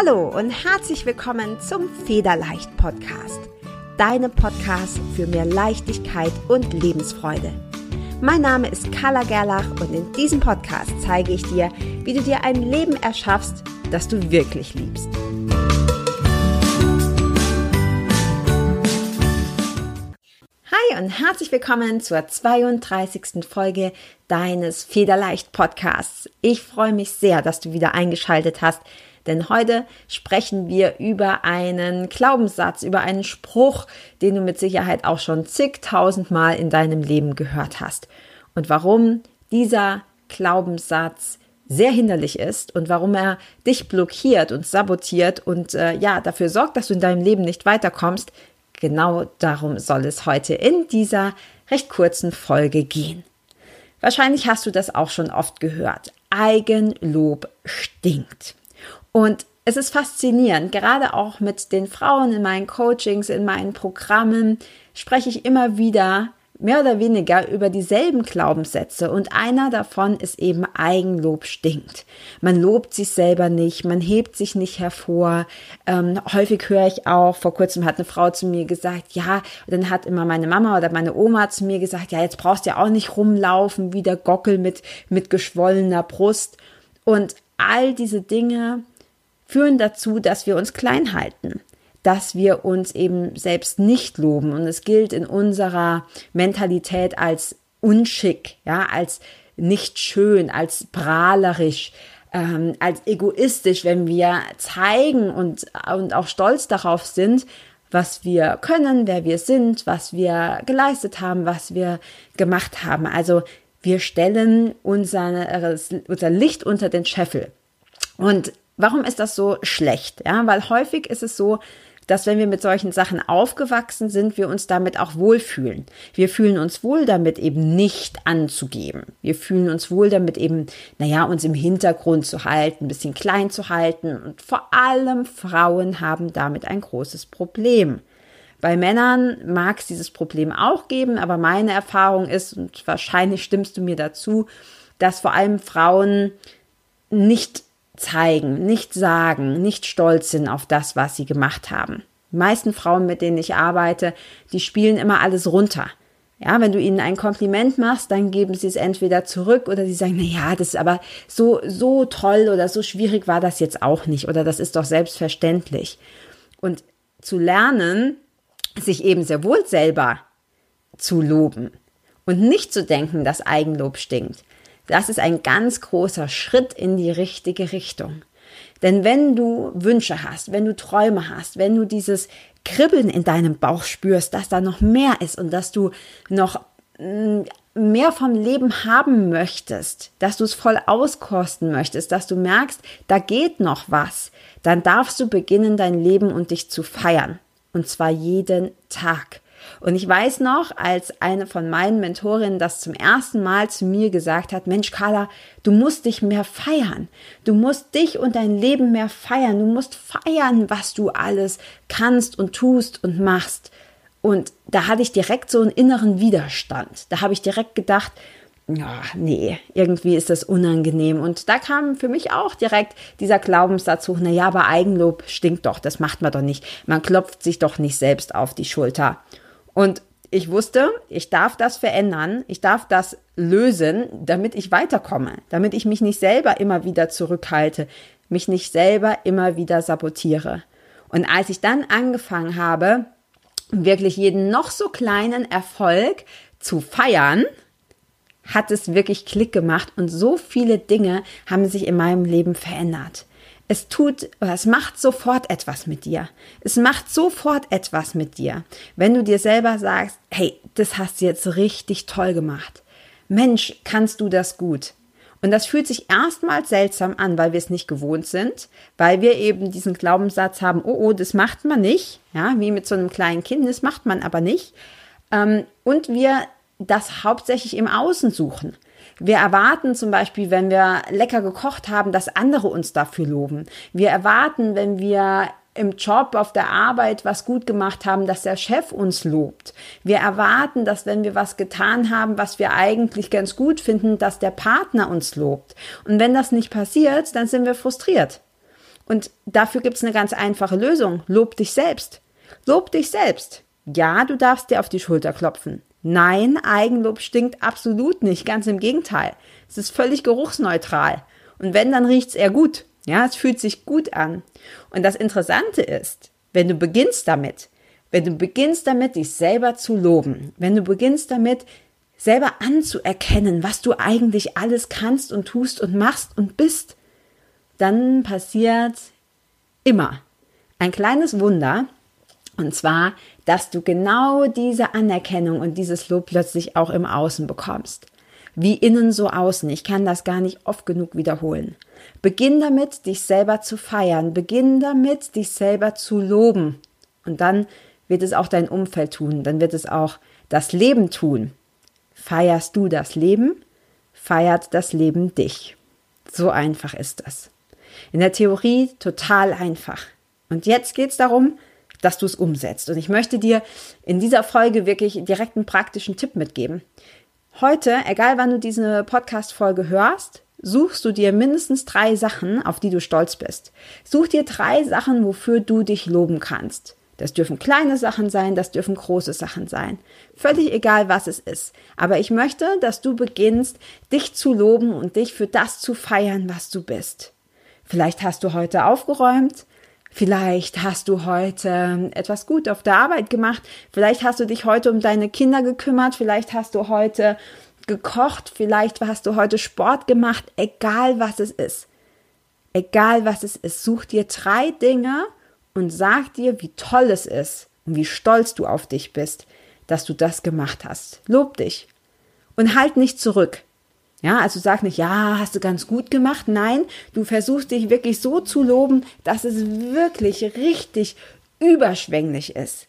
Hallo und herzlich willkommen zum Federleicht Podcast. Deinem Podcast für mehr Leichtigkeit und Lebensfreude. Mein Name ist Carla Gerlach und in diesem Podcast zeige ich dir, wie du dir ein Leben erschaffst, das du wirklich liebst. Hi und herzlich willkommen zur 32. Folge deines Federleicht Podcasts. Ich freue mich sehr, dass du wieder eingeschaltet hast denn heute sprechen wir über einen Glaubenssatz, über einen Spruch, den du mit Sicherheit auch schon zigtausendmal in deinem Leben gehört hast. Und warum dieser Glaubenssatz sehr hinderlich ist und warum er dich blockiert und sabotiert und äh, ja dafür sorgt, dass du in deinem Leben nicht weiterkommst. Genau darum soll es heute in dieser recht kurzen Folge gehen. Wahrscheinlich hast du das auch schon oft gehört. Eigenlob stinkt. Und es ist faszinierend, gerade auch mit den Frauen in meinen Coachings, in meinen Programmen spreche ich immer wieder mehr oder weniger über dieselben Glaubenssätze und einer davon ist eben Eigenlob stinkt. Man lobt sich selber nicht, man hebt sich nicht hervor. Ähm, häufig höre ich auch, vor kurzem hat eine Frau zu mir gesagt, ja, dann hat immer meine Mama oder meine Oma zu mir gesagt, ja, jetzt brauchst du ja auch nicht rumlaufen wie der Gockel mit, mit geschwollener Brust. Und all diese Dinge führen dazu, dass wir uns klein halten, dass wir uns eben selbst nicht loben. Und es gilt in unserer Mentalität als unschick, ja, als nicht schön, als prahlerisch, ähm, als egoistisch, wenn wir zeigen und, und auch stolz darauf sind, was wir können, wer wir sind, was wir geleistet haben, was wir gemacht haben. Also wir stellen unser, unser Licht unter den Scheffel. Und Warum ist das so schlecht? Ja, weil häufig ist es so, dass wenn wir mit solchen Sachen aufgewachsen sind, wir uns damit auch wohlfühlen. Wir fühlen uns wohl damit eben nicht anzugeben. Wir fühlen uns wohl damit eben, naja, uns im Hintergrund zu halten, ein bisschen klein zu halten. Und vor allem Frauen haben damit ein großes Problem. Bei Männern mag es dieses Problem auch geben, aber meine Erfahrung ist, und wahrscheinlich stimmst du mir dazu, dass vor allem Frauen nicht zeigen, nicht sagen, nicht stolz sind auf das, was sie gemacht haben. Die meisten Frauen, mit denen ich arbeite, die spielen immer alles runter. Ja, wenn du ihnen ein Kompliment machst, dann geben sie es entweder zurück oder sie sagen, na ja, das ist aber so, so toll oder so schwierig war das jetzt auch nicht oder das ist doch selbstverständlich. Und zu lernen, sich eben sehr wohl selber zu loben und nicht zu denken, dass Eigenlob stinkt. Das ist ein ganz großer Schritt in die richtige Richtung. Denn wenn du Wünsche hast, wenn du Träume hast, wenn du dieses Kribbeln in deinem Bauch spürst, dass da noch mehr ist und dass du noch mm, mehr vom Leben haben möchtest, dass du es voll auskosten möchtest, dass du merkst, da geht noch was, dann darfst du beginnen, dein Leben und dich zu feiern. Und zwar jeden Tag. Und ich weiß noch, als eine von meinen Mentorinnen das zum ersten Mal zu mir gesagt hat, Mensch, Carla, du musst dich mehr feiern. Du musst dich und dein Leben mehr feiern. Du musst feiern, was du alles kannst und tust und machst. Und da hatte ich direkt so einen inneren Widerstand. Da habe ich direkt gedacht, ja, nee, irgendwie ist das unangenehm. Und da kam für mich auch direkt dieser Glaubenssatz hoch, na ja, aber Eigenlob stinkt doch, das macht man doch nicht. Man klopft sich doch nicht selbst auf die Schulter. Und ich wusste, ich darf das verändern, ich darf das lösen, damit ich weiterkomme, damit ich mich nicht selber immer wieder zurückhalte, mich nicht selber immer wieder sabotiere. Und als ich dann angefangen habe, wirklich jeden noch so kleinen Erfolg zu feiern, hat es wirklich Klick gemacht und so viele Dinge haben sich in meinem Leben verändert es tut es macht sofort etwas mit dir. Es macht sofort etwas mit dir, wenn du dir selber sagst, hey, das hast du jetzt richtig toll gemacht. Mensch, kannst du das gut? Und das fühlt sich erstmal seltsam an, weil wir es nicht gewohnt sind, weil wir eben diesen Glaubenssatz haben, oh, oh, das macht man nicht, ja, wie mit so einem kleinen Kind, das macht man aber nicht. Ähm, und wir das hauptsächlich im Außen suchen. Wir erwarten zum Beispiel, wenn wir lecker gekocht haben, dass andere uns dafür loben. Wir erwarten, wenn wir im Job, auf der Arbeit was gut gemacht haben, dass der Chef uns lobt. Wir erwarten, dass wenn wir was getan haben, was wir eigentlich ganz gut finden, dass der Partner uns lobt. Und wenn das nicht passiert, dann sind wir frustriert. Und dafür gibt es eine ganz einfache Lösung. Lob dich selbst. Lob dich selbst. Ja, du darfst dir auf die Schulter klopfen. Nein, Eigenlob stinkt absolut nicht. Ganz im Gegenteil. Es ist völlig geruchsneutral. Und wenn, dann riecht es eher gut. Ja, es fühlt sich gut an. Und das Interessante ist, wenn du beginnst damit, wenn du beginnst damit, dich selber zu loben, wenn du beginnst damit, selber anzuerkennen, was du eigentlich alles kannst und tust und machst und bist, dann passiert immer ein kleines Wunder, und zwar, dass du genau diese Anerkennung und dieses Lob plötzlich auch im Außen bekommst. Wie innen so außen. Ich kann das gar nicht oft genug wiederholen. Beginn damit, dich selber zu feiern. Beginn damit, dich selber zu loben. Und dann wird es auch dein Umfeld tun. Dann wird es auch das Leben tun. Feierst du das Leben, feiert das Leben dich. So einfach ist das. In der Theorie total einfach. Und jetzt geht es darum, dass du es umsetzt. Und ich möchte dir in dieser Folge wirklich direkt einen praktischen Tipp mitgeben. Heute, egal wann du diese Podcast-Folge hörst, suchst du dir mindestens drei Sachen, auf die du stolz bist. Such dir drei Sachen, wofür du dich loben kannst. Das dürfen kleine Sachen sein, das dürfen große Sachen sein. Völlig egal, was es ist. Aber ich möchte, dass du beginnst, dich zu loben und dich für das zu feiern, was du bist. Vielleicht hast du heute aufgeräumt, Vielleicht hast du heute etwas gut auf der Arbeit gemacht. Vielleicht hast du dich heute um deine Kinder gekümmert. Vielleicht hast du heute gekocht. Vielleicht hast du heute Sport gemacht. Egal was es ist. Egal was es ist. Such dir drei Dinge und sag dir, wie toll es ist und wie stolz du auf dich bist, dass du das gemacht hast. Lob dich. Und halt nicht zurück. Ja, also sag nicht, ja, hast du ganz gut gemacht. Nein, du versuchst dich wirklich so zu loben, dass es wirklich richtig überschwänglich ist.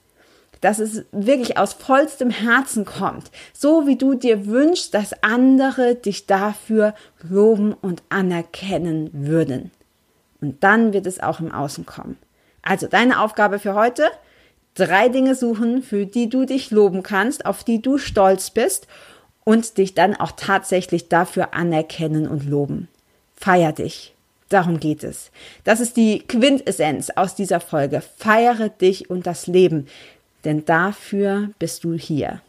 Dass es wirklich aus vollstem Herzen kommt. So wie du dir wünschst, dass andere dich dafür loben und anerkennen würden. Und dann wird es auch im Außen kommen. Also deine Aufgabe für heute, drei Dinge suchen, für die du dich loben kannst, auf die du stolz bist und dich dann auch tatsächlich dafür anerkennen und loben. Feier dich. Darum geht es. Das ist die Quintessenz aus dieser Folge. Feiere dich und das Leben, denn dafür bist du hier.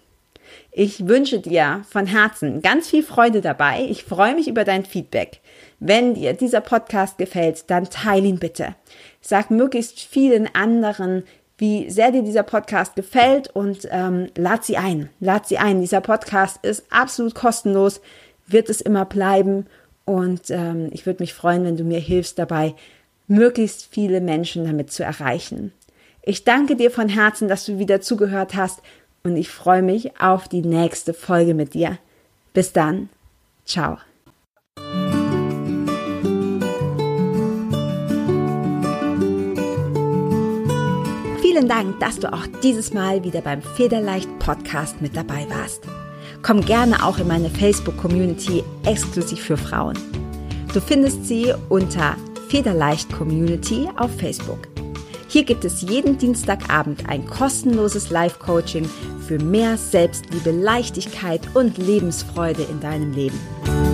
Ich wünsche dir von Herzen ganz viel Freude dabei. Ich freue mich über dein Feedback. Wenn dir dieser Podcast gefällt, dann teile ihn bitte. Sag möglichst vielen anderen wie sehr dir dieser Podcast gefällt und ähm, lad sie ein. Lad sie ein. Dieser Podcast ist absolut kostenlos, wird es immer bleiben. Und ähm, ich würde mich freuen, wenn du mir hilfst dabei, möglichst viele Menschen damit zu erreichen. Ich danke dir von Herzen, dass du wieder zugehört hast und ich freue mich auf die nächste Folge mit dir. Bis dann. Ciao. Vielen Dank, dass du auch dieses Mal wieder beim Federleicht Podcast mit dabei warst. Komm gerne auch in meine Facebook-Community exklusiv für Frauen. Du findest sie unter Federleicht Community auf Facebook. Hier gibt es jeden Dienstagabend ein kostenloses Live-Coaching für mehr Selbstliebe, Leichtigkeit und Lebensfreude in deinem Leben.